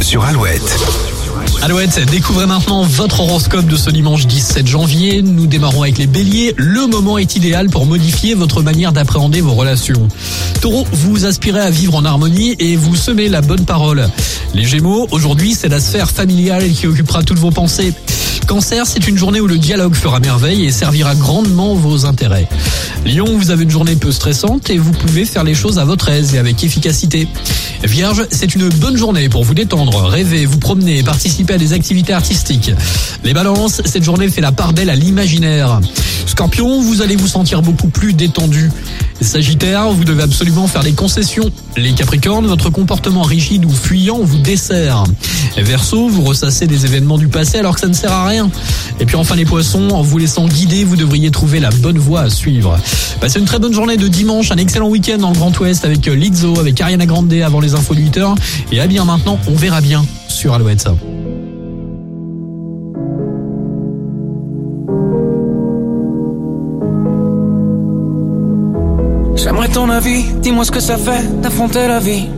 sur Alouette. Alouette, découvrez maintenant votre horoscope de ce dimanche 17 janvier. Nous démarrons avec les béliers. Le moment est idéal pour modifier votre manière d'appréhender vos relations. Taureau, vous aspirez à vivre en harmonie et vous semez la bonne parole. Les gémeaux, aujourd'hui c'est la sphère familiale qui occupera toutes vos pensées. Cancer, c'est une journée où le dialogue fera merveille et servira grandement vos intérêts. Lion, vous avez une journée peu stressante et vous pouvez faire les choses à votre aise et avec efficacité. Vierge, c'est une bonne journée pour vous détendre, rêver, vous promener participer à des activités artistiques. Les balances, cette journée fait la part belle à l'imaginaire. Scorpion, vous allez vous sentir beaucoup plus détendu. Sagittaire, vous devez absolument faire des concessions. Les Capricornes, votre comportement rigide ou fuyant vous dessert. Verseau, vous ressassez des événements du passé alors que ça ne sert à rien. Et puis enfin les poissons, en vous laissant guider, vous devriez trouver la bonne voie à suivre. Passez une très bonne journée de dimanche, un excellent week-end dans le Grand Ouest avec Lizzo, avec Ariana Grande avant les infos de 8h. Et à bien maintenant, on verra bien sur Alouette. J'aimerais ton avis, dis-moi ce que ça fait d'affronter la vie